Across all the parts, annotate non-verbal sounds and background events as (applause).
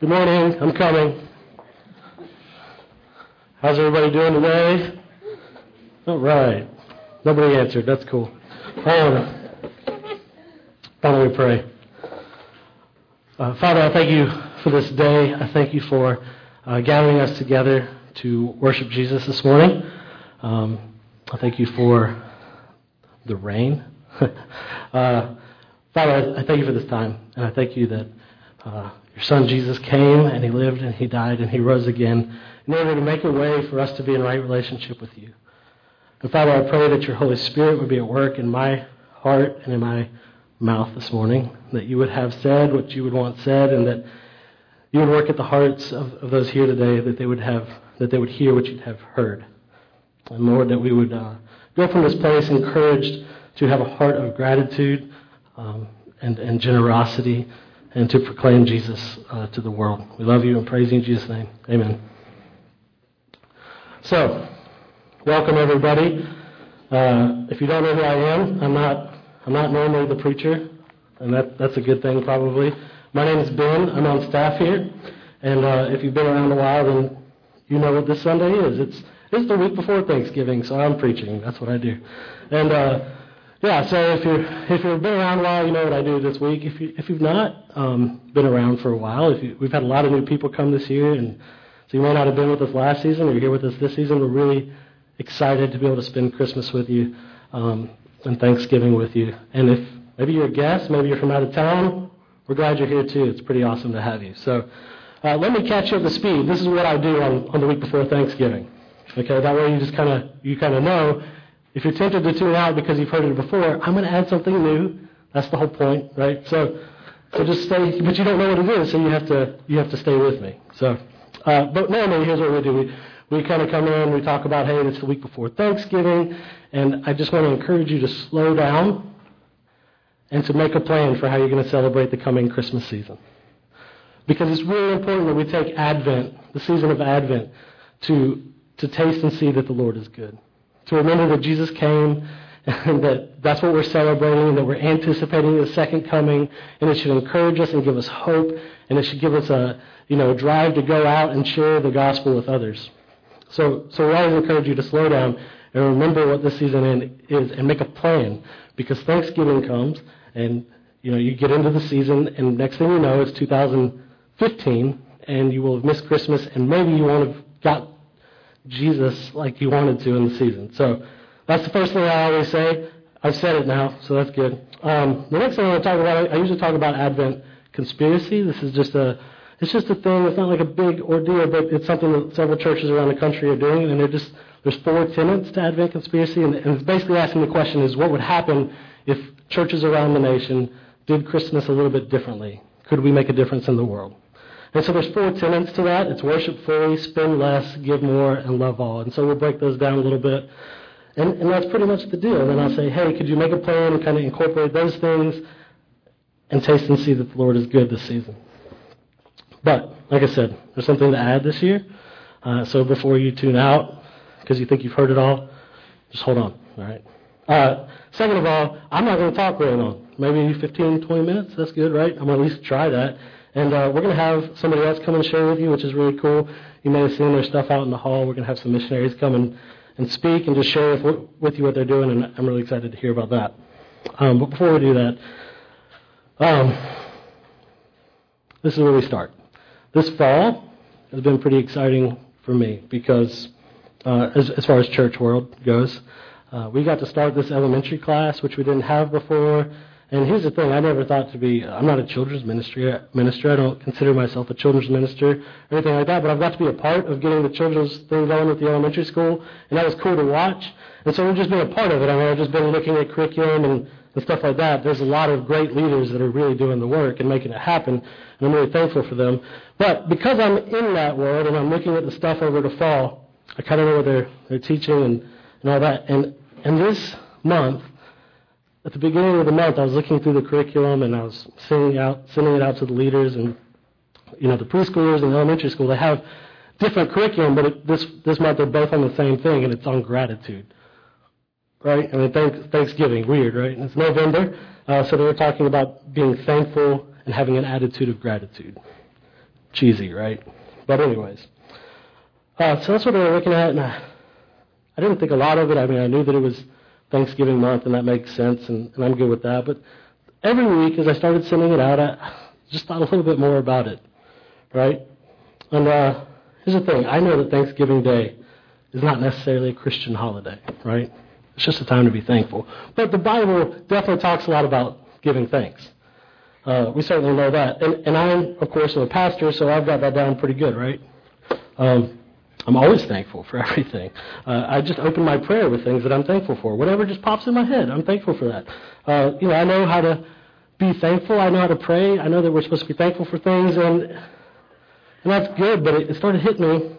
Good morning. I'm coming. How's everybody doing today? All right. Nobody answered. That's cool. Um, why don't we pray? Uh, Father, I thank you for this day. I thank you for uh, gathering us together to worship Jesus this morning. Um, I thank you for the rain. (laughs) uh, Father, I, thank you for this time, and I thank you that uh, your Son Jesus came and he lived and he died and he rose again in order to make a way for us to be in right relationship with you. And Father, I pray that your Holy Spirit would be at work in my heart and in my mouth this morning, that you would have said what you would want said, and that you would work at the hearts of, of those here today, that they would have, that they would hear what you'd have heard. And Lord, that we would uh, go from this place encouraged to have a heart of gratitude um, and, and generosity and to proclaim Jesus uh, to the world. We love you and praise you in Jesus' name. Amen. So, welcome everybody. Uh, if you don't know who I am, I'm not, I'm not normally the preacher, and that, that's a good thing probably. My name is Ben. I'm on staff here, and uh, if you've been around a while, then you know what this Sunday is. It's it's the week before Thanksgiving, so I'm preaching. That's what I do. And uh, yeah, so if you're if you've been around a while, you know what I do this week. If you if you've not um, been around for a while, if you, we've had a lot of new people come this year, and so you may not have been with us last season, or you're here with us this season. We're really excited to be able to spend Christmas with you um, and Thanksgiving with you. And if maybe you're a guest, maybe you're from out of town, we're glad you're here too. It's pretty awesome to have you. So uh, let me catch you up to speed. This is what I do on, on the week before Thanksgiving. Okay, that way you just kind of you kind of know. If you're tempted to tune out because you've heard it before, I'm going to add something new. That's the whole point, right? So, so just stay. But you don't know what it is, so you have to you have to stay with me. So, uh, but normally here's what we do. We we kind of come in, we talk about, hey, it's the week before Thanksgiving, and I just want to encourage you to slow down and to make a plan for how you're going to celebrate the coming Christmas season. Because it's really important that we take Advent, the season of Advent, to to taste and see that the Lord is good. To remember that Jesus came and that that's what we're celebrating and that we're anticipating the second coming. And it should encourage us and give us hope. And it should give us a you know a drive to go out and share the gospel with others. So so we always encourage you to slow down and remember what this season is and make a plan. Because Thanksgiving comes and you know you get into the season and next thing you know it's 2015 and you will have missed Christmas and maybe you won't have got Jesus like you wanted to in the season. So that's the first thing I always say. I've said it now, so that's good. Um, the next thing I want to talk about, I usually talk about Advent conspiracy. This is just a, it's just a thing. It's not like a big ordeal, but it's something that several churches around the country are doing, and they're just there's four tenets to Advent conspiracy, and, and it's basically asking the question is what would happen if churches around the nation did Christmas a little bit differently? Could we make a difference in the world? And so there's four tenets to that. It's worship fully, spend less, give more, and love all. And so we'll break those down a little bit. And, and that's pretty much the deal. And then I'll say, hey, could you make a plan and kind of incorporate those things and taste and see that the Lord is good this season? But, like I said, there's something to add this year. Uh, so before you tune out, because you think you've heard it all, just hold on, all right? Uh, second of all, I'm not going to talk very long. Maybe 15, 20 minutes. That's good, right? I'm going to at least try that. And uh, we're going to have somebody else come and share with you, which is really cool. You may have seen their stuff out in the hall. We're going to have some missionaries come and, and speak and just share with, with you what they're doing, and I'm really excited to hear about that. Um, but before we do that, um, this is where we start. This fall has been pretty exciting for me because, uh, as, as far as church world goes, uh, we got to start this elementary class, which we didn't have before. And here's the thing: I never thought to be. I'm not a children's ministry minister. I don't consider myself a children's minister or anything like that. But I've got to be a part of getting the children's thing going with the elementary school, and that was cool to watch. And so we've just been a part of it. I mean, I've just been looking at curriculum and, and stuff like that. There's a lot of great leaders that are really doing the work and making it happen, and I'm really thankful for them. But because I'm in that world and I'm looking at the stuff over the fall, I kind of know what they're they're teaching and, and all that. And and this month at the beginning of the month, I was looking through the curriculum and I was sending out sending it out to the leaders and you know the preschoolers and the elementary school. They have different curriculum, but it, this this month they're both on the same thing, and it's on gratitude. Right? I mean, thank, Thanksgiving, weird, right? And it's November, uh, so they were talking about being thankful and having an attitude of gratitude. cheesy, right? But anyways, uh, so that's what we were looking at, and I, I didn't think a lot of it. I mean, I knew that it was Thanksgiving month, and that makes sense, and, and I'm good with that. But every week, as I started sending it out, I (laughs) just thought a little bit more about it, right? And uh, here's the thing: I know that Thanksgiving Day is not necessarily a Christian holiday, right? It's just a time to be thankful. But the Bible definitely talks a lot about giving thanks. Uh, we certainly know that. And, and I'm, of course, a pastor, so I've got that down pretty good, right? Um, I'm always thankful for (laughs) everything. Uh, I just open my prayer with things that I'm thankful for. Whatever just pops in my head, I'm thankful for that. Uh, you know, I know how to be thankful. I know how to pray. I know that we're supposed to be thankful for things, and and that's good. But it, it started hitting me.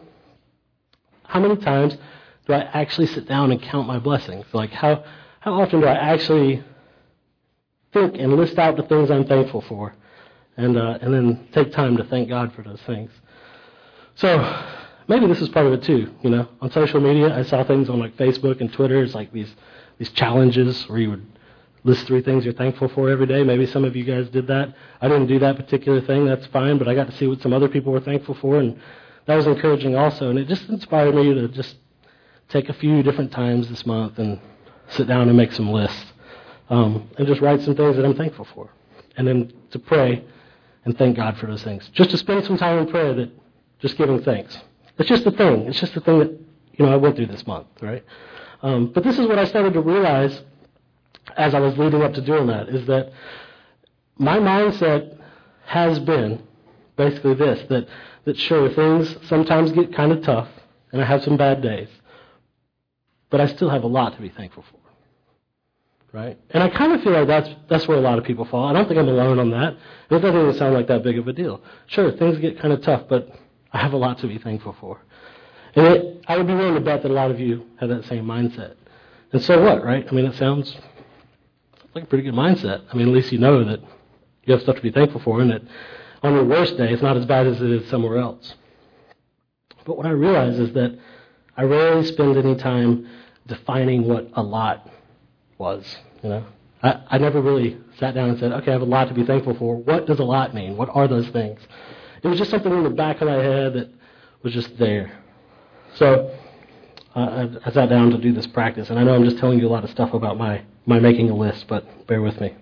How many times do I actually sit down and count my blessings? Like how how often do I actually think and list out the things I'm thankful for, and uh, and then take time to thank God for those things. So maybe this is part of it too. You know, on social media, I saw things on like Facebook and Twitter. It's like these these challenges where you would list three things you're thankful for every day. Maybe some of you guys did that. I didn't do that particular thing. That's fine, but I got to see what some other people were thankful for, and that was encouraging also. And it just inspired me to just take a few different times this month and sit down and make some lists um, and just write some things that I'm thankful for, and then to pray and thank God for those things. Just to spend some time in prayer that just giving thanks. It's just a thing. It's just a thing that you know I went through this month, right? Um, but this is what I started to realize as I was leading up to doing that is that my mindset has been basically this that that sure things sometimes get kind of tough and I have some bad days, but I still have a lot to be thankful for right? And I kind of feel like that's that's where a lot of people fall. I don't think I'm alone on that. It doesn't even sound like that big of a deal. Sure, things get kind of tough, but I have a lot to be thankful for. And it, I would be willing to bet that a lot of you have that same mindset. And so what, right? I mean, it sounds like a pretty good mindset. I mean, at least you know that you have stuff to be thankful for, and that on your worst day, it's not as bad as it is somewhere else. But what I realize is that I rarely spend any time defining what a lot was. You know, I, I never really sat down and said, okay, I have a lot to be thankful for. What does a lot mean? What are those things? It was just something in the back of my head that was just there. So uh, I, I sat down to do this practice, and I know I'm just telling you a lot of stuff about my my making a list, but bear with me.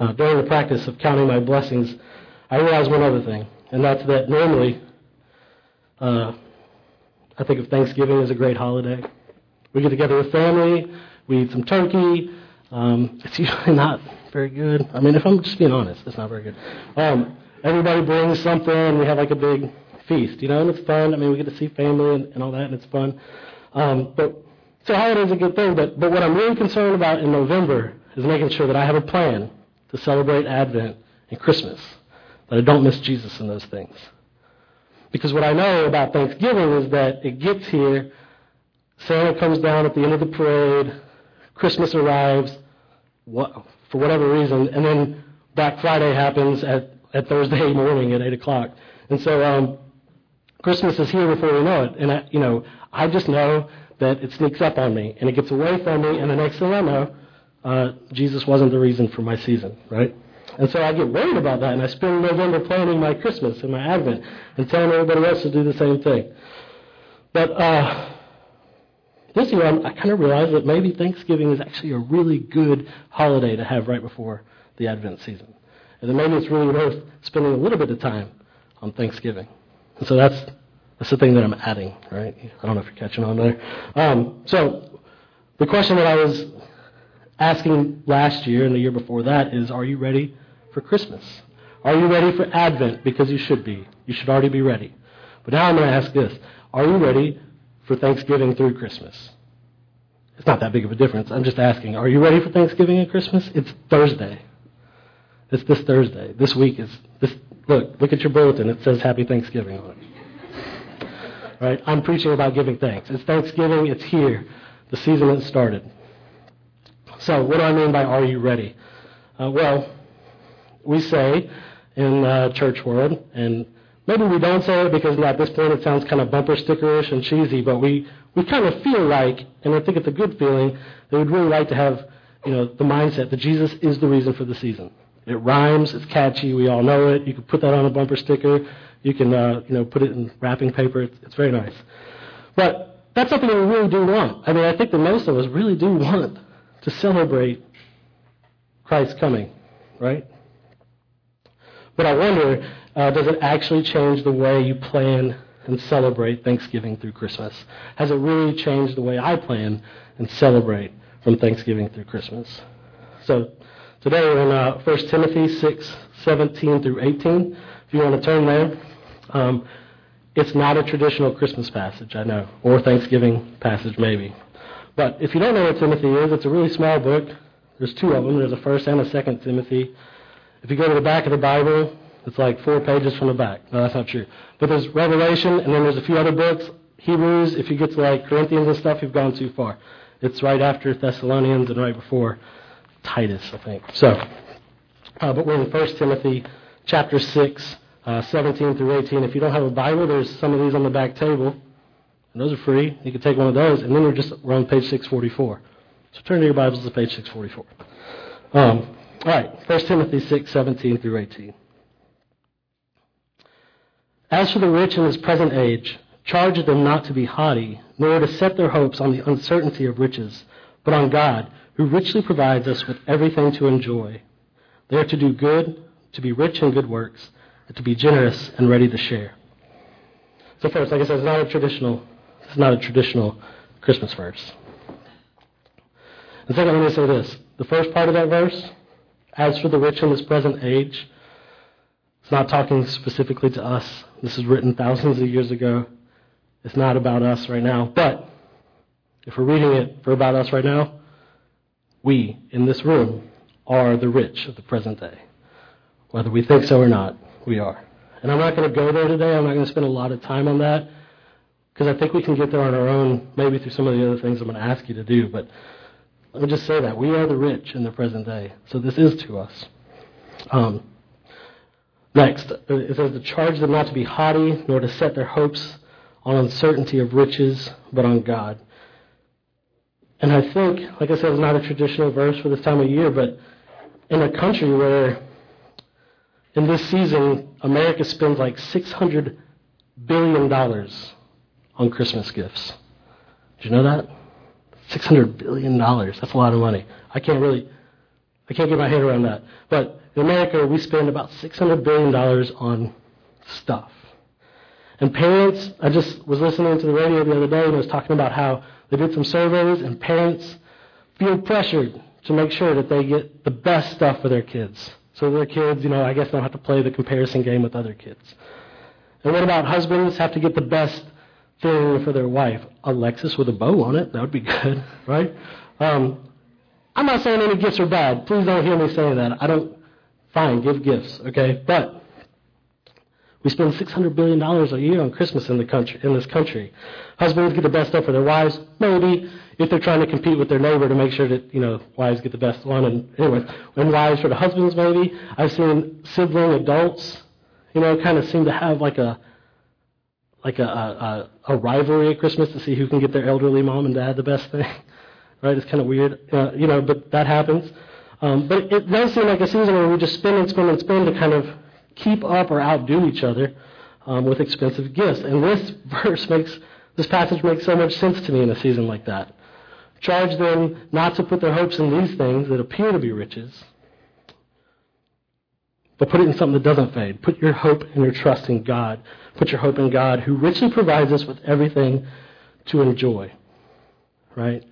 Uh, during the practice of counting my blessings, I realized one other thing, and that's that normally uh, I think of Thanksgiving as a great holiday. We get together with family, we eat some turkey. Um, it's usually (laughs) not very good. I mean, if I'm just being honest, it's not very good. Um, everybody brings something, and we have like a big feast, you know, and it's fun. I mean, we get to see family and, and all that, and it's fun. Um, but so holiday's are a good thing, but but what I'm really concerned about in November is making sure that I have a plan to celebrate Advent and Christmas, that I don't miss Jesus in those things. Because what I know about Thanksgiving is that it gets here, Santa comes down at the end of the parade, Christmas arrives, what, for whatever reason, and then Black Friday happens at, at Thursday (laughs) morning at 8 o'clock. And so um, Christmas is here before we know it. And, I, you know, I just know that it sneaks up on me, and it gets away from me, and the next thing I know, uh, Jesus wasn't the reason for my season, right? And so I get worried about that, and I spend November planning my Christmas and my Advent and telling everybody else to do the same thing. But uh, this year, I'm, i kind of realized that maybe Thanksgiving is actually a really good holiday to have right before the Advent season. And that maybe it's really worth spending a little bit of time on Thanksgiving. And so that's, that's the thing that I'm adding, right? I don't know if you're catching on there. Um, so the question that I was asking last year and the year before that is Are you ready for Christmas? Are you ready for Advent? Because you should be. You should already be ready. But now I'm going to ask this Are you ready for Thanksgiving through Christmas. It's not that big of a difference. I'm just asking, are you ready for Thanksgiving and Christmas? It's Thursday. It's this Thursday. This week is this look, look at your bulletin. It says Happy Thanksgiving on it. Right? I'm preaching about giving thanks. It's Thanksgiving, it's here. The season has started. So, what do I mean by are you ready? Uh, well, we say in uh, church world, and Maybe we don't say it because at this point it sounds kind of bumper stickerish and cheesy, but we, we kind of feel like, and I think it's a good feeling, that we'd really like to have, you know, the mindset that Jesus is the reason for the season. It rhymes. It's catchy. We all know it. You can put that on a bumper sticker. You can, uh, you know, put it in wrapping paper. It's, it's very nice. But that's something we really do want. I mean, I think the most of us really do want to celebrate Christ's coming, right? But I wonder, uh, does it actually change the way you plan and celebrate Thanksgiving through Christmas? Has it really changed the way I plan and celebrate from Thanksgiving through Christmas? So today we're in uh, 1 Timothy 6, 17 through 18. If you want to turn there. Um, it's not a traditional Christmas passage, I know, or Thanksgiving passage maybe. But if you don't know what Timothy is, it's a really small book. There's two of them. There's a first and a second Timothy. If you go to the back of the Bible, it's like four pages from the back. No, that's not true. But there's Revelation, and then there's a few other books. Hebrews, if you get to like Corinthians and stuff, you've gone too far. It's right after Thessalonians and right before Titus, I think. So, uh, but we're in 1 Timothy chapter 6, uh, 17 through 18. If you don't have a Bible, there's some of these on the back table. And those are free. You can take one of those, and then we're just we're on page 644. So turn to your Bibles to page 644. Um, all right, 1 Timothy 6, 17 through 18. As for the rich in this present age, charge them not to be haughty, nor to set their hopes on the uncertainty of riches, but on God, who richly provides us with everything to enjoy. They are to do good, to be rich in good works, and to be generous and ready to share. So first, like I said, it's not a traditional, it's not a traditional Christmas verse. And second, let me say this. The first part of that verse, as for the rich in this present age, it's not talking specifically to us. This is written thousands of years ago. It's not about us right now. But if we're reading it for about us right now, we in this room are the rich of the present day. Whether we think so or not, we are. And I'm not going to go there today. I'm not going to spend a lot of time on that because I think we can get there on our own, maybe through some of the other things I'm going to ask you to do. But let me just say that. We are the rich in the present day. So this is to us. Um, next, it says to charge them not to be haughty, nor to set their hopes on uncertainty of riches, but on God. And I think, like I said, it's not a traditional verse for this time of year, but in a country where in this season America spends like $600 billion on Christmas gifts. Did you know that? $600 billion. That's a lot of money. I can't really, I can't get my head around that. But in America, we spend about $600 billion on stuff. And parents, I just was listening to the radio the other day and was talking about how they did some surveys and parents feel pressured to make sure that they get the best stuff for their kids. So their kids, you know, I guess don't have to play the comparison game with other kids. And what about husbands have to get the best thing for their wife? A Lexus with a bow on it. That would be (laughs) good, right? Um, I'm not saying any gifts are bad. Please don't hear me saying that. I don't. Fine, give gifts, okay? But we spend $600 billion a year on Christmas in, the country, in this country. Husbands get the best stuff for their wives, maybe, if they're trying to compete with their neighbor to make sure that, you know, wives get the best one. And anyway, and wives for the husbands, maybe. I've seen sibling adults, you know, kind of seem to have like a, like a, a, a rivalry at Christmas to see who can get their elderly mom and dad the best thing. (laughs) right? It's kind of weird, uh, you know, but that happens. Um, but it does seem like a season where we just spend and spend and spend to kind of keep up or outdo each other um, with expensive gifts. And this (laughs) verse makes, this passage makes so much sense to me in a season like that. Charge them not to put their hopes in these things that appear to be riches, but put it in something that doesn't fade. Put your hope and your trust in God. Put your hope in God who richly provides us with everything to enjoy. Right?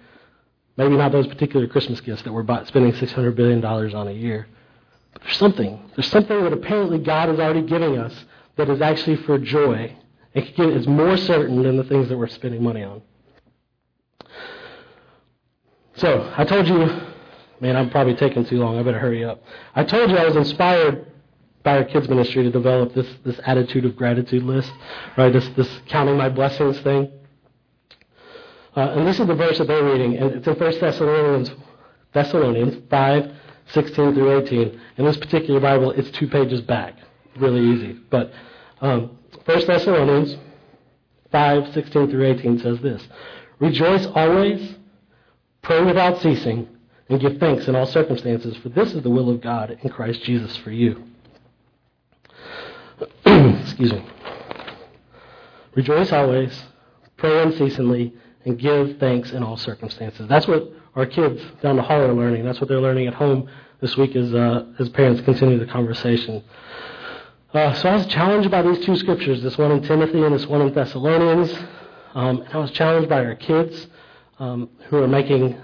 Maybe not those particular Christmas gifts that we're spending $600 billion on a year. There's something. There's something that apparently God is already giving us that is actually for joy and is more certain than the things that we're spending money on. So, I told you, man, I'm probably taking too long. I better hurry up. I told you I was inspired by our kids ministry to develop this, this attitude of gratitude list, right? This, this counting my blessings thing. Uh, and this is the verse that they're reading, and it's in 1 Thessalonians, Thessalonians 5, 16 through 18. In this particular Bible, it's two pages back. Really easy. But um, 1 Thessalonians 5, 16 through 18 says this Rejoice always, pray without ceasing, and give thanks in all circumstances, for this is the will of God in Christ Jesus for you. (clears throat) Excuse me. Rejoice always, pray unceasingly, and give thanks in all circumstances. That's what our kids down the hall are learning. That's what they're learning at home this week as, uh, as parents continue the conversation. Uh, so I was challenged by these two scriptures, this one in Timothy and this one in Thessalonians. Um, and I was challenged by our kids um, who are making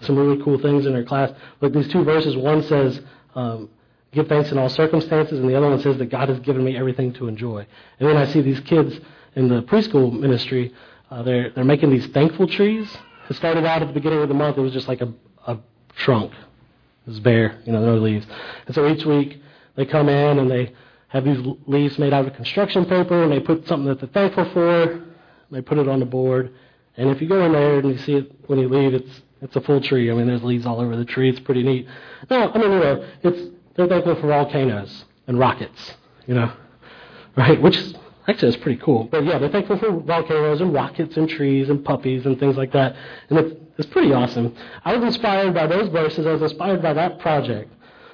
some really cool things in their class. Like these two verses, one says, um, give thanks in all circumstances, and the other one says that God has given me everything to enjoy. And then I see these kids in the preschool ministry, uh, they're, they're making these thankful trees. It started out at the beginning of the month, it was just like a, a trunk. It was bare, you know, no leaves. And so each week they come in and they have these leaves made out of construction paper and they put something that they're thankful for. They put it on the board. And if you go in there and you see it when you leave, it's it's a full tree. I mean, there's leaves all over the tree. It's pretty neat. No, I mean, you know, it's they're thankful for volcanoes and rockets, you know, (laughs) right? Which is actually is pretty cool. But yeah, they're thankful for volcanoes and rockets and trees and puppies and things like that. And it's it's pretty awesome. I was inspired by those verses. I was inspired by that project.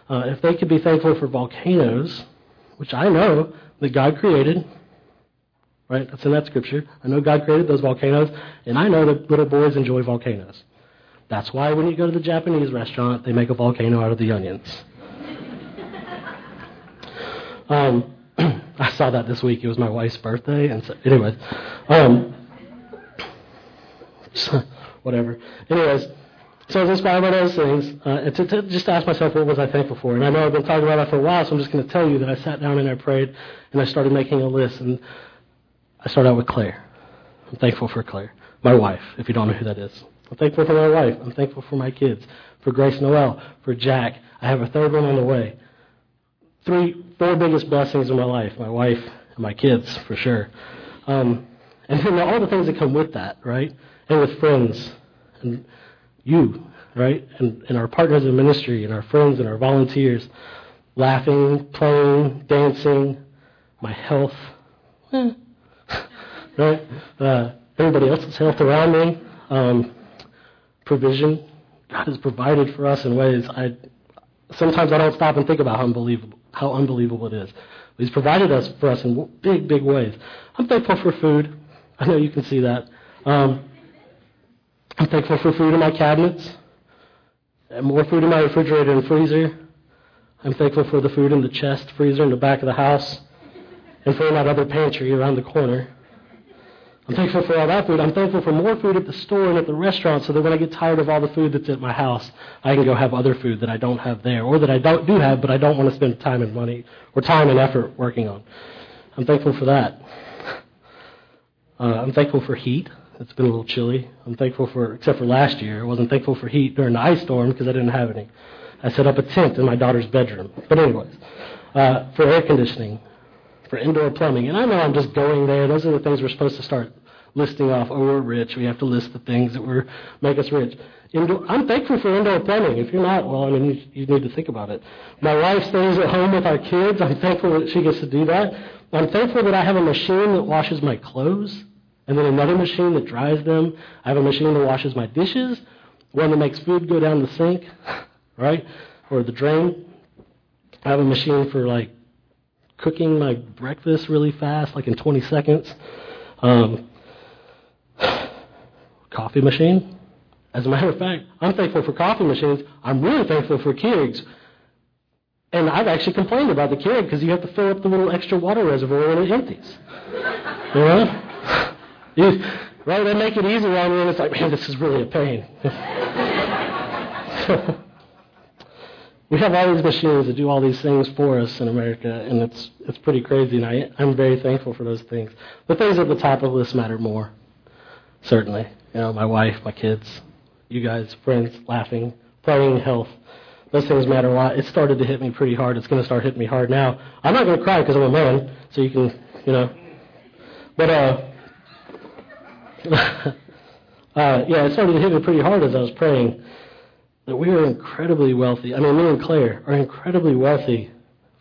Uh, if they could be thankful for volcanoes, which I know that God created, right? That's in that scripture. I know God created those volcanoes, and I know that little boys enjoy volcanoes. That's why when you go to the Japanese restaurant, they make a volcano out of the onions. (laughs) um, (clears throat) I saw that this week. It was my wife's birthday, and so, anyways, um, so, whatever. Anyways, so I was inspired by those things, uh, and to, to just ask myself what was I thankful for. And I know I've been talking about that for a while, so I'm just going to tell you that I sat down and I prayed, and I started making a list, and I started out with Claire. I'm thankful for Claire, my wife. If you don't know who that is, I'm thankful for my wife. I'm thankful for my kids, for Grace Noel, for Jack. I have a third one on the way. Three, four biggest blessings in my life: my wife and my kids, for sure. Um, and then all the things that come with that, right? And with friends and you, right? And, and our partners in ministry and our friends and our volunteers, laughing, playing, dancing, my health, eh. (laughs) right? Uh, everybody else's health around me. Um, provision. God has provided for us in ways I sometimes I don't stop and think about how unbelievable how unbelievable it is. He's provided us for us in big, big ways. I'm thankful for food. I know you can see that. Um, I'm thankful for food in my cabinets, and more food in my refrigerator and freezer. I'm thankful for the food in the chest freezer in the back of the house, and for that other pantry around the corner. I'm thankful for all that food. I'm thankful for more food at the store and at the restaurant so that when I get tired of all the food that's at my house, I can go have other food that I don't have there or that I don't do have but I don't want to spend time and money or time and effort working on. I'm thankful for that. Uh, I'm thankful for heat. It's been a little chilly. I'm thankful for, except for last year, I wasn't thankful for heat during the ice storm because I didn't have any. I set up a tent in my daughter's bedroom. But anyways, uh, for air conditioning, for indoor plumbing. And I know I'm just going there. Those are the things we're supposed to start listing off. Oh, we're rich. We have to list the things that were make us rich. Indoor, I'm thankful for indoor plumbing. If you're not, well, I mean, you, you need to think about it. My wife stays at home with our kids. I'm thankful that she gets to do that. I'm thankful that I have a machine that washes my clothes, and then another machine that dries them. I have a machine that washes my dishes, one that makes food go down the sink, (laughs) right, or the drain. I have a machine for like cooking my breakfast really fast, like in 20 seconds. Um, coffee machine. As a matter of fact, I'm thankful for coffee machines. I'm really thankful for Keurigs. And I've actually complained about the Keurig because you have to fill up the little extra water reservoir when it empties. (laughs) You know? You, right? They make it easier on you, and it's like, man, this is really a pain. (laughs) we have all these machines that do all these things for us in America, and it's it's pretty crazy. And I, I'm very thankful for those things. The things at the top of the list matter more, certainly. You know, my wife, my kids, you guys, friends, laughing, playing, health. Those things matter a lot. It started to hit me pretty hard. It's going to start hitting me hard now. I'm not going to cry because I'm a man, so you can, you know. But uh, (laughs) uh, yeah, it started to hit me pretty hard as I was praying that we are incredibly wealthy. I mean, me and Claire are incredibly wealthy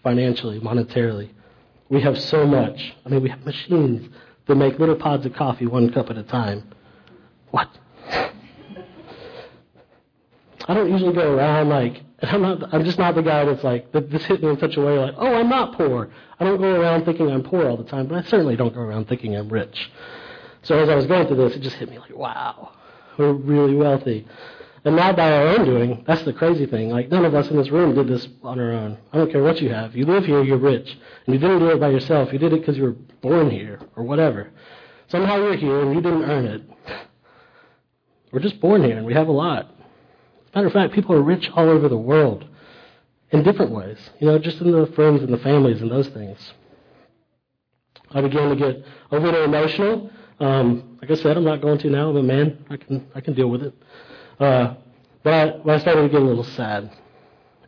financially, monetarily. We have so much. I mean, we have machines that make little pods of coffee one cup at a time. What? I don't usually go around like I'm not. I'm just not the guy that's like. This hit me in such a way like, oh, I'm not poor. I don't go around thinking I'm poor all the time, but I certainly don't go around thinking I'm rich. So as I was going through this, it just hit me like, wow, we're really wealthy. And not by our own doing. That's the crazy thing. Like none of us in this room did this on our own. I don't care what you have. You live here, you're rich, and you didn't do it by yourself. You did it because you were born here or whatever. Somehow you're here and you didn't earn it. We're just born here and we have a lot. As a matter of fact, people are rich all over the world in different ways. You know, just in the friends and the families and those things. I began to get a little emotional. Um, like I said, I'm not going to now. I'm a man. I can I can deal with it. Uh, but I, but I started to get a little sad,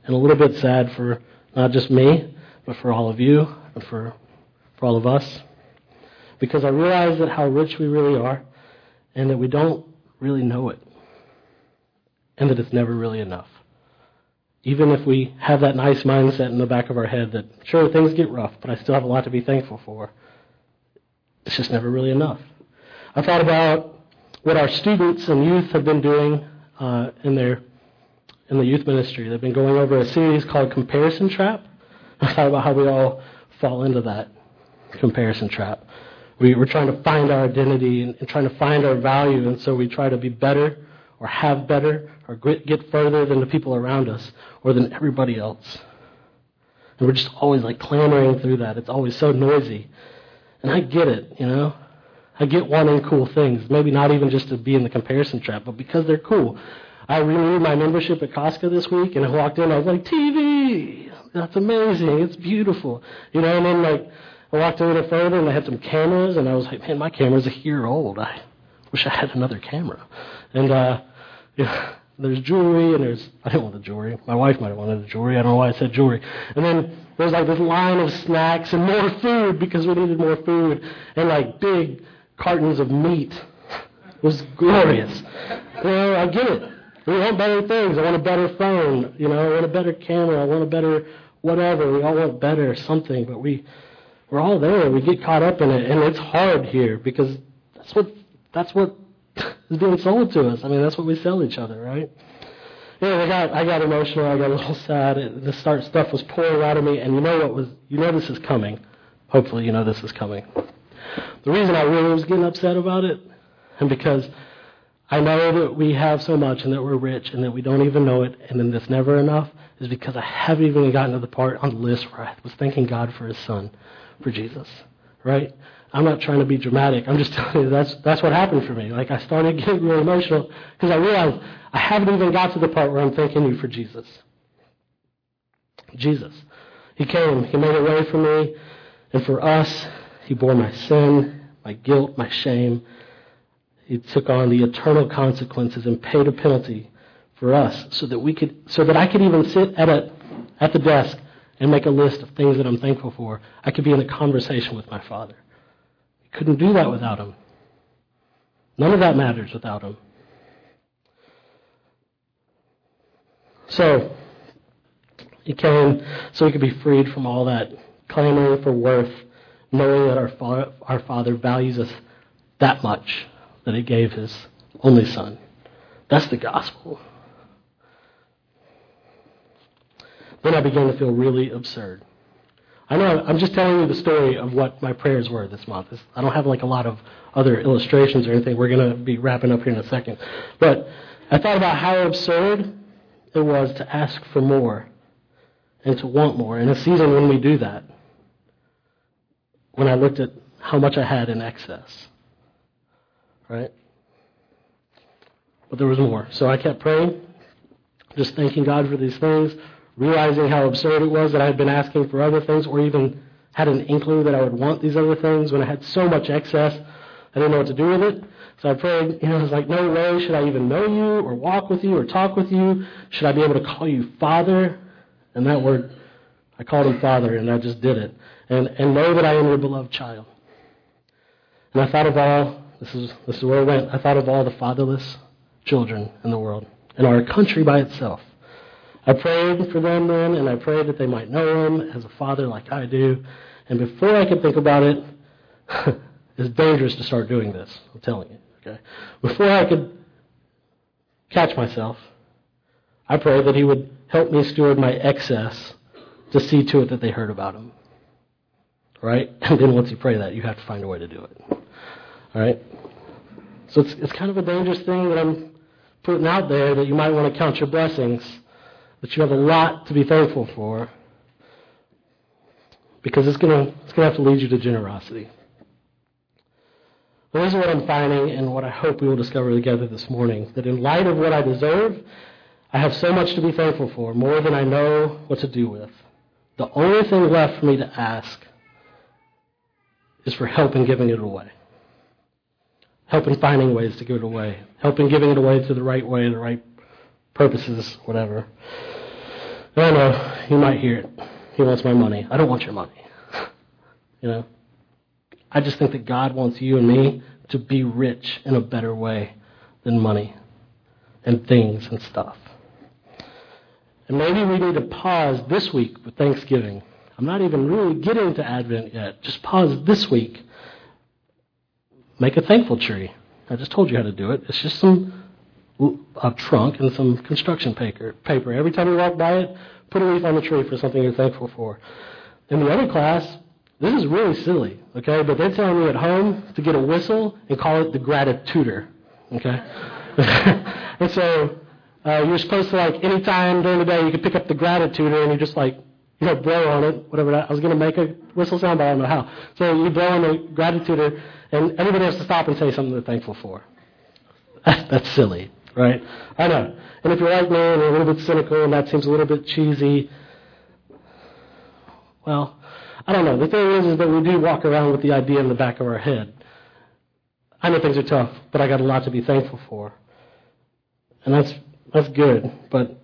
and a little bit sad for not just me, but for all of you and for for all of us, because I realized that how rich we really are, and that we don't really know it, and that it's never really enough. Even if we have that nice mindset in the back of our head that sure things get rough, but I still have a lot to be thankful for. It's just never really enough. I thought about what our students and youth have been doing uh, in their in the youth ministry. They've been going over a series called Comparison Trap. (laughs) I thought about how we all fall into that comparison trap. We, we're trying to find our identity and, and trying to find our value, and so we try to be better or have better or get further than the people around us or than everybody else. And we're just always like clamoring through that. It's always so noisy. And I get it, you know. I get wanting cool things. Maybe not even just to be in the comparison trap, but because they're cool. I renewed my membership at Costco this week, and I walked in. I was like, TV, that's amazing. It's beautiful, you know. And then like I walked a little further, and they had some cameras, and I was like, man, my camera's a year old. I wish I had another camera. And uh, yeah, there's jewelry, and there's (laughs) I didn't want the jewelry. My wife might have wanted the jewelry. I don't know why I said jewelry. And then there's like this line of snacks and more food because we needed more food, and like big cartons of meat. It was glorious. You know, I get it. We want better things. I want a better phone. You know, I want a better camera. I want a better whatever. We all want better something, but we we're all there. We get caught up in it, and it's hard here because that's what that's what (laughs) is being sold to us. I mean, that's what we sell each other, right? Yeah, I got I got emotional. I got a little (laughs) sad. The start stuff was pouring out of me, and you know what was? You know this is coming. Hopefully, you know this is coming. The reason I really was getting upset about it, and because I know that we have so much and that we're rich and that we don't even know it and then it's never enough, is because I haven't even gotten to the part on the list where I was thanking God for His Son, for Jesus, right? I'm not trying to be dramatic. I'm just (laughs) telling you that's that's what happened for me. Like I started getting real emotional because I realized I haven't even got to the part where I'm thanking you for Jesus. Jesus. He came. He made a way for me and for us. He bore my sin, my guilt, my shame. He took on the eternal consequences and paid a penalty for us so that we could so that I could even sit at a at the desk and make a list of things that I'm thankful for. I could be in a conversation with my father. I couldn't do that without him. None of that matters without him. So he came so we could be freed from all that clamoring for worth knowing that our, fa- our Father values us that much that He gave His only Son. That's the gospel. Then I began to feel really absurd. I know I'm just telling you the story of what my prayers were this month. I don't have like a lot of other illustrations or anything. We're going to be wrapping up here in a second. But I thought about how absurd it was to ask for more and to want more in a season when we do that when I looked at how much I had in excess. Right? But there was more. So I kept praying, just thanking God for these things, realizing how absurd it was that I had been asking for other things or even had an inkling that I would want these other things when I had so much excess. I didn't know what to do with it. So I prayed, you know, I was like, no way should I even know you or walk with you or talk with you. Should I be able to call you Father? And that word, I called him Father, and I just did it and, and know that I am your beloved child. And I thought of all, this is, this is where I went, I thought of all the fatherless children in the world, in our country by itself. I prayed for them then, and I prayed that they might know him as a father like I do. And before I could think about it, (laughs) it's dangerous to start doing this, I'm telling you. Okay? Before I could catch myself, I prayed that He would help me steward my excess to see to it that they heard about Him. Right? (laughs) And then once you pray that, you have to find a way to do it. All right? So it's, it's kind of a dangerous thing that I'm putting out there that you might want to count your blessings, that you have a lot to be thankful for, because it's going to it's to have to lead you to generosity. Well, this is what I'm finding and what I hope we will discover together this morning. That in light of what I deserve, I have so much to be thankful for, more than I know what to do with. The only thing left for me to ask is for help in giving it away. Help in finding ways to give it away. Help in giving it away to the right way, the right purposes, whatever. I know you might hear it. He wants my money. I don't want your money. (laughs) you know? I just think that God wants you and me to be rich in a better way than money and things and stuff. And maybe we need to pause this week with Thanksgiving. I'm not even really getting to Advent yet. Just pause this week. Make a thankful tree. I just told you how to do it. It's just some a trunk and some construction paper. Paper. Every time you walk by it, put a leaf on the tree for something you're thankful for. In the other class, this is really silly, okay? But they're telling you at home to get a whistle and call it the gratituder, okay? (laughs) and so uh, you're supposed to like any time during the day you can pick up the gratituder and you just like you know blow on it, whatever. That, I was to make a whistle sound, but I don't know how. So you blow on the gratituder, and everybody has to stop and say something they're thankful for. (laughs) That's silly, right? I know. And if you're like me and you're a little bit cynical and that seems a little bit cheesy, well, I don't know. The thing is, is that we do walk around with the idea in the back of our head. I know things are tough, but I got a lot to be thankful for. And that's, that's good, but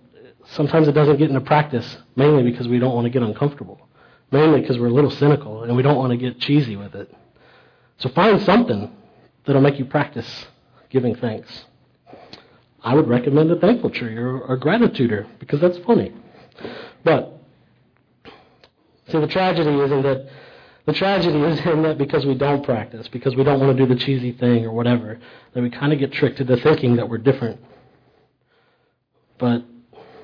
sometimes it doesn't get into practice, mainly because we don't want to get uncomfortable. Mainly because we're a little cynical and we don't want to get cheesy with it. So find something that'll make you practice giving thanks. I would recommend a thankful tree or a gratituder because that's funny. But See, the tragedy is in that the tragedy is in that because we don't practice, because we don't want to do the cheesy thing or whatever, that we kind of get tricked into thinking that we're different. But,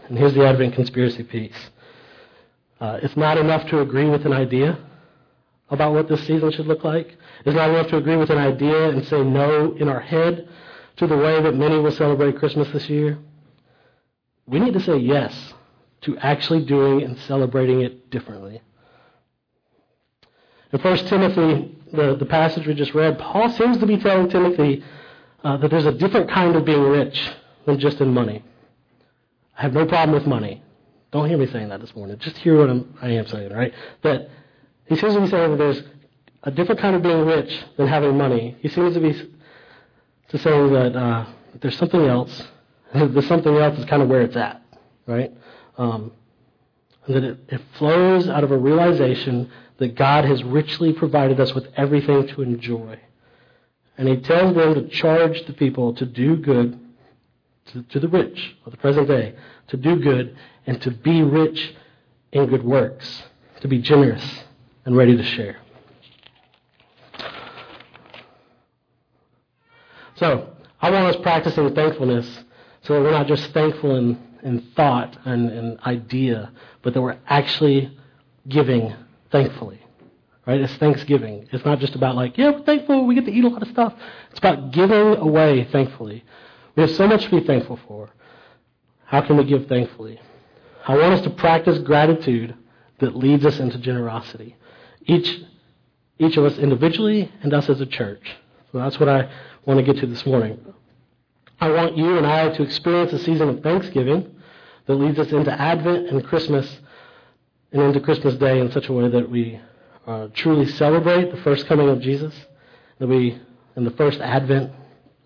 and here's the Advent conspiracy piece. Uh, it's not enough to agree with an idea about what this season should look like. It's not enough to agree with an idea and say no in our head to the way that many will celebrate Christmas this year. We need to say yes to actually doing and celebrating it differently. In 1 Timothy, the, the passage we just read, Paul seems to be telling Timothy uh, that there's a different kind of being rich than just in money. I have no problem with money. Don't hear me saying that this morning. Just hear what I'm, I am saying, right? That he seems to be saying that there's a different kind of being rich than having money. He seems to be to saying that uh, there's something else. (laughs) The something else is kind of where it's at, right? Um, that it, it flows out of a realization that God has richly provided us with everything to enjoy. And he tells them to charge the people to do good to, to, the rich of the present day, to do good and to be rich in good works, to be generous and ready to share. So, I want us practicing thankfulness so that we're not just thankful in, in thought and, and idea, but that we're actually giving thankfully. Right? It's Thanksgiving. It's not just about like, yeah, we're thankful, we get to eat a lot of stuff. It's about giving away thankfully. We have so much to be thankful for. How can we give thankfully? I want us to practice gratitude that leads us into generosity. Each, each of us individually and us as a church. So that's what I want to get to this morning. I want you and I to experience a season of Thanksgiving that leads us into Advent and Christmas and into Christmas Day in such a way that we uh, truly celebrate the first coming of Jesus, that we, in the first advent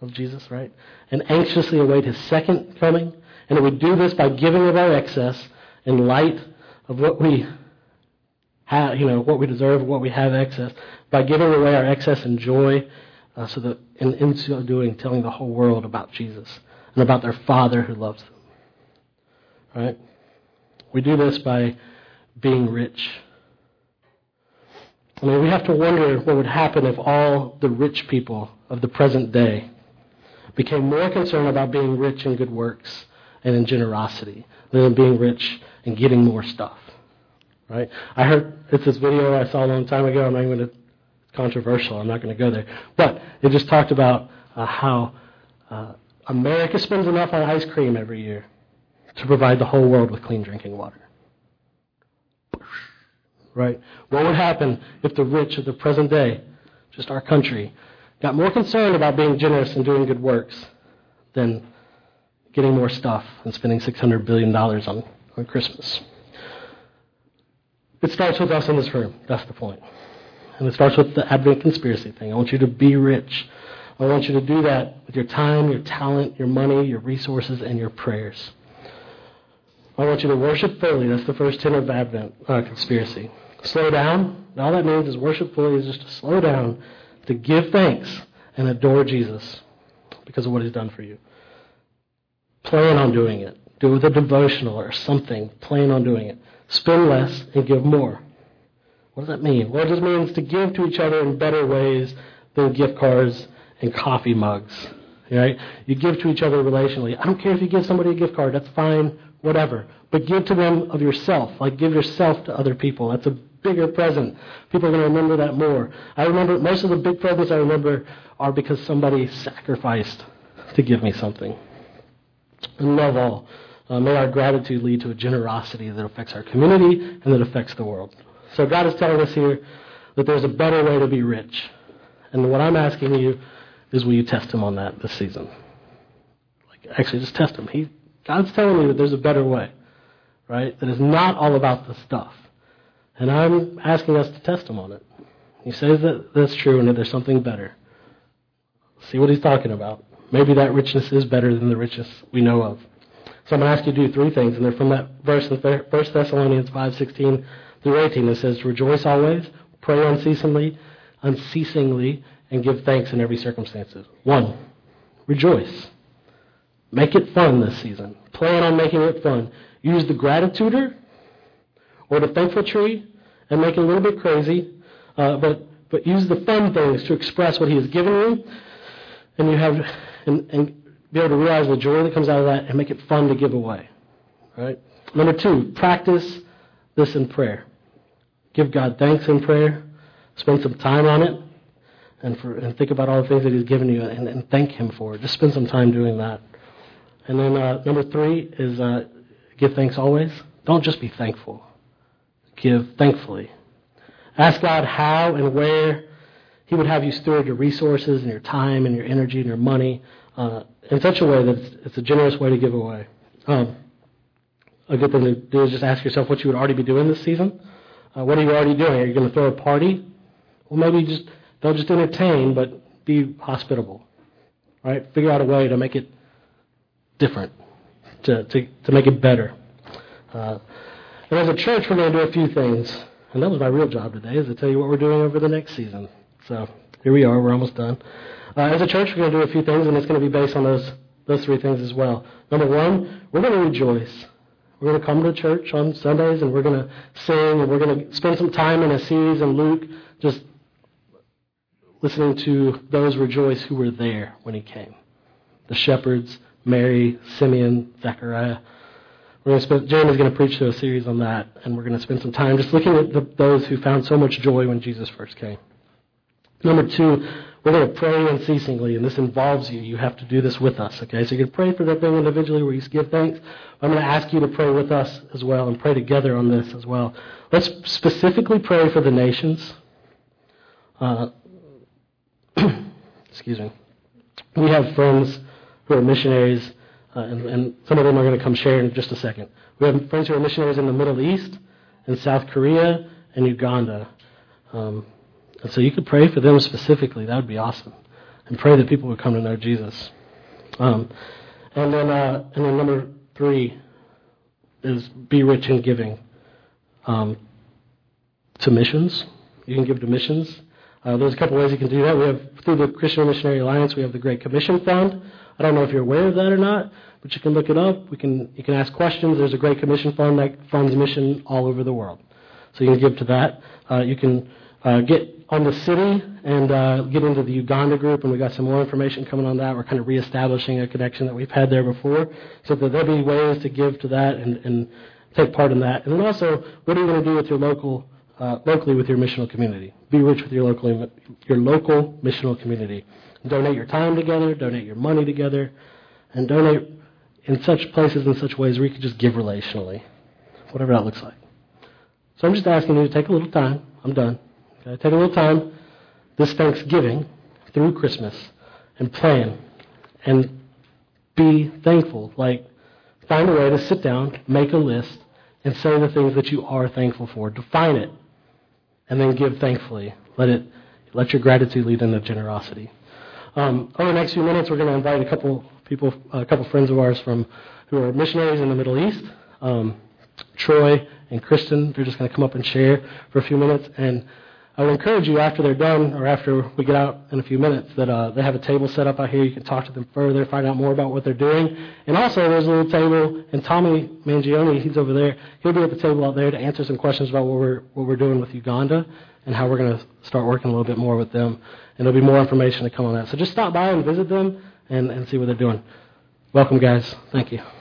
of Jesus, right? And anxiously await his second coming, and that we do this by giving of our excess in light of what we have, you know, what we deserve, what we have excess, by giving away our excess in joy, uh, so that in, in so doing, telling the whole world about Jesus and about their Father who loves them. Right? We do this by being rich. I mean, we have to wonder what would happen if all the rich people of the present day became more concerned about being rich in good works and in generosity than in being rich and getting more stuff. Right? I heard it's this video I saw a long time ago. I'm not going to controversial. I'm not going to go there, but it just talked about uh, how uh, America spends enough on ice cream every year to provide the whole world with clean drinking water. Right? What would happen if the rich of the present day, just our country, got more concerned about being generous and doing good works than getting more stuff and spending $600 billion on, on Christmas? It starts with us in this room. That's the point. And it starts with the Advent conspiracy thing. I want you to be rich. I want you to do that with your time, your talent, your money, your resources, and your prayers. I want you to worship fully. That's the first tenet of Advent uh, conspiracy. Slow down. All that means is worship fully is just to slow down, to give thanks, and adore Jesus because of what he's done for you. Plan on doing it. Do it with a devotional or something. Plan on doing it. Spend less and give more. What does that mean? Well, it just means to give to each other in better ways than gift cards and coffee mugs. Right? You give to each other relationally. I don't care if you give somebody a gift card, that's fine, whatever. But give to them of yourself. Like give yourself to other people. That's a bigger present. People are going to remember that more. I remember most of the big presents I remember are because somebody sacrificed to give me something. And love all. Uh, may our gratitude lead to a generosity that affects our community and that affects the world. So God is telling us here that there's a better way to be rich. And what I'm asking you is will you test him on that this season? Like actually just test him. He God's telling me that there's a better way. Right? That is not all about the stuff. And I'm asking us to test him on it. He says that that's true and that there's something better. See what he's talking about. Maybe that richness is better than the richness we know of. So I'm going to ask you to do three things, and they're from that verse in 1 Thessalonians 5:16 through 18. It says, "Rejoice always, pray unceasingly, unceasingly, and give thanks in every circumstance." One, rejoice. Make it fun this season. Plan on making it fun. Use the gratituder or the thankful tree and make it a little bit crazy, uh, but but use the fun things to express what He has given you, and you have and, and be able to realize the joy that comes out of that and make it fun to give away. Right? Number two, practice this in prayer. Give God thanks in prayer. Spend some time on it. And, for, and think about all the things that He's given you and, and thank Him for it. Just spend some time doing that. And then uh, number three is uh, give thanks always. Don't just be thankful. Give thankfully. Ask God how and where He would have you steward your resources and your time and your energy and your money uh, in such a way that it's, it's, a generous way to give away. Um, a good thing to do is just ask yourself what you would already be doing this season. Uh, what are you already doing? Are you going to throw a party? Well, maybe just don't just entertain, but be hospitable. Right? Figure out a way to make it different, to to, to make it better. Uh, and as a church, we're going to do a few things, and that was my real job today, is to tell you what we're doing over the next season. So here we are. We're almost done. Uh, as a church, we're going to do a few things, and it's going to be based on those those three things as well. Number one, we're going to rejoice. We're going to come to church on Sundays, and we're going to sing, and we're going to spend some time in Isaiah and Luke, just listening to those rejoice who were there when he came. The shepherds, Mary, Simeon, Zechariah. We're going to spend, Jeremy's going to preach to a series on that, and we're going to spend some time just looking at the, those who found so much joy when Jesus first came. Number two, we're going to pray unceasingly, and this involves you. You have to do this with us, okay? So you can pray for that thing individually where you give thanks. I'm going to ask you to pray with us as well and pray together on this as well. Let's specifically pray for the nations. Uh, (clears throat) excuse me. We have friends who are missionaries, uh, and, and some of them are going to come share in just a second. We have friends who are missionaries in the Middle East, in South Korea, and Uganda. Um, and so you could pray for them specifically. That would be awesome. And pray that people would come to know Jesus. Um, and then, uh, and then number three is be rich in giving um, to missions. You can give to missions. Uh, there's a couple ways you can do that. We have through the Christian Missionary Alliance, we have the Great Commission Fund. I don't know if you're aware of that or not, but you can look it up. We can you can ask questions. There's a Great Commission Fund that funds mission all over the world, so you can give to that. Uh, you can uh, get on the city and uh, get into the Uganda group, and we got some more information coming on that. We're kind of reestablishing a connection that we've had there before, so that there'll be ways to give to that and, and take part in that. And then also, what are you going to do with your local, uh, locally with your missional community? Be rich with your local, your local missional community. Donate your time together, donate your money together, and donate in such places in such ways where you can just give relationally, whatever that looks like. So I'm just asking you to take a little time. I'm done. Okay? Take a little time this Thanksgiving through Christmas and plan and be thankful. Like, find a way to sit down, make a list, and say the things that you are thankful for. Define it, and then give thankfully. Let it, let your gratitude lead into generosity. Um, over the next few minutes, we're going to invite a couple people, a couple friends of ours from who are missionaries in the Middle East. Um, Troy and Kristen, they're just going to come up and share for a few minutes. And I would encourage you after they're done or after we get out in a few minutes that uh, they have a table set up out here. You can talk to them further, find out more about what they're doing. And also, there's a little table, and Tommy Mangione, he's over there. He'll be at the table out there to answer some questions about what we're what we're doing with Uganda and how we're going to start working a little bit more with them. And there'll be more information to come on that. So just stop by and visit them and, and see what they're doing. Welcome, guys. Thank you.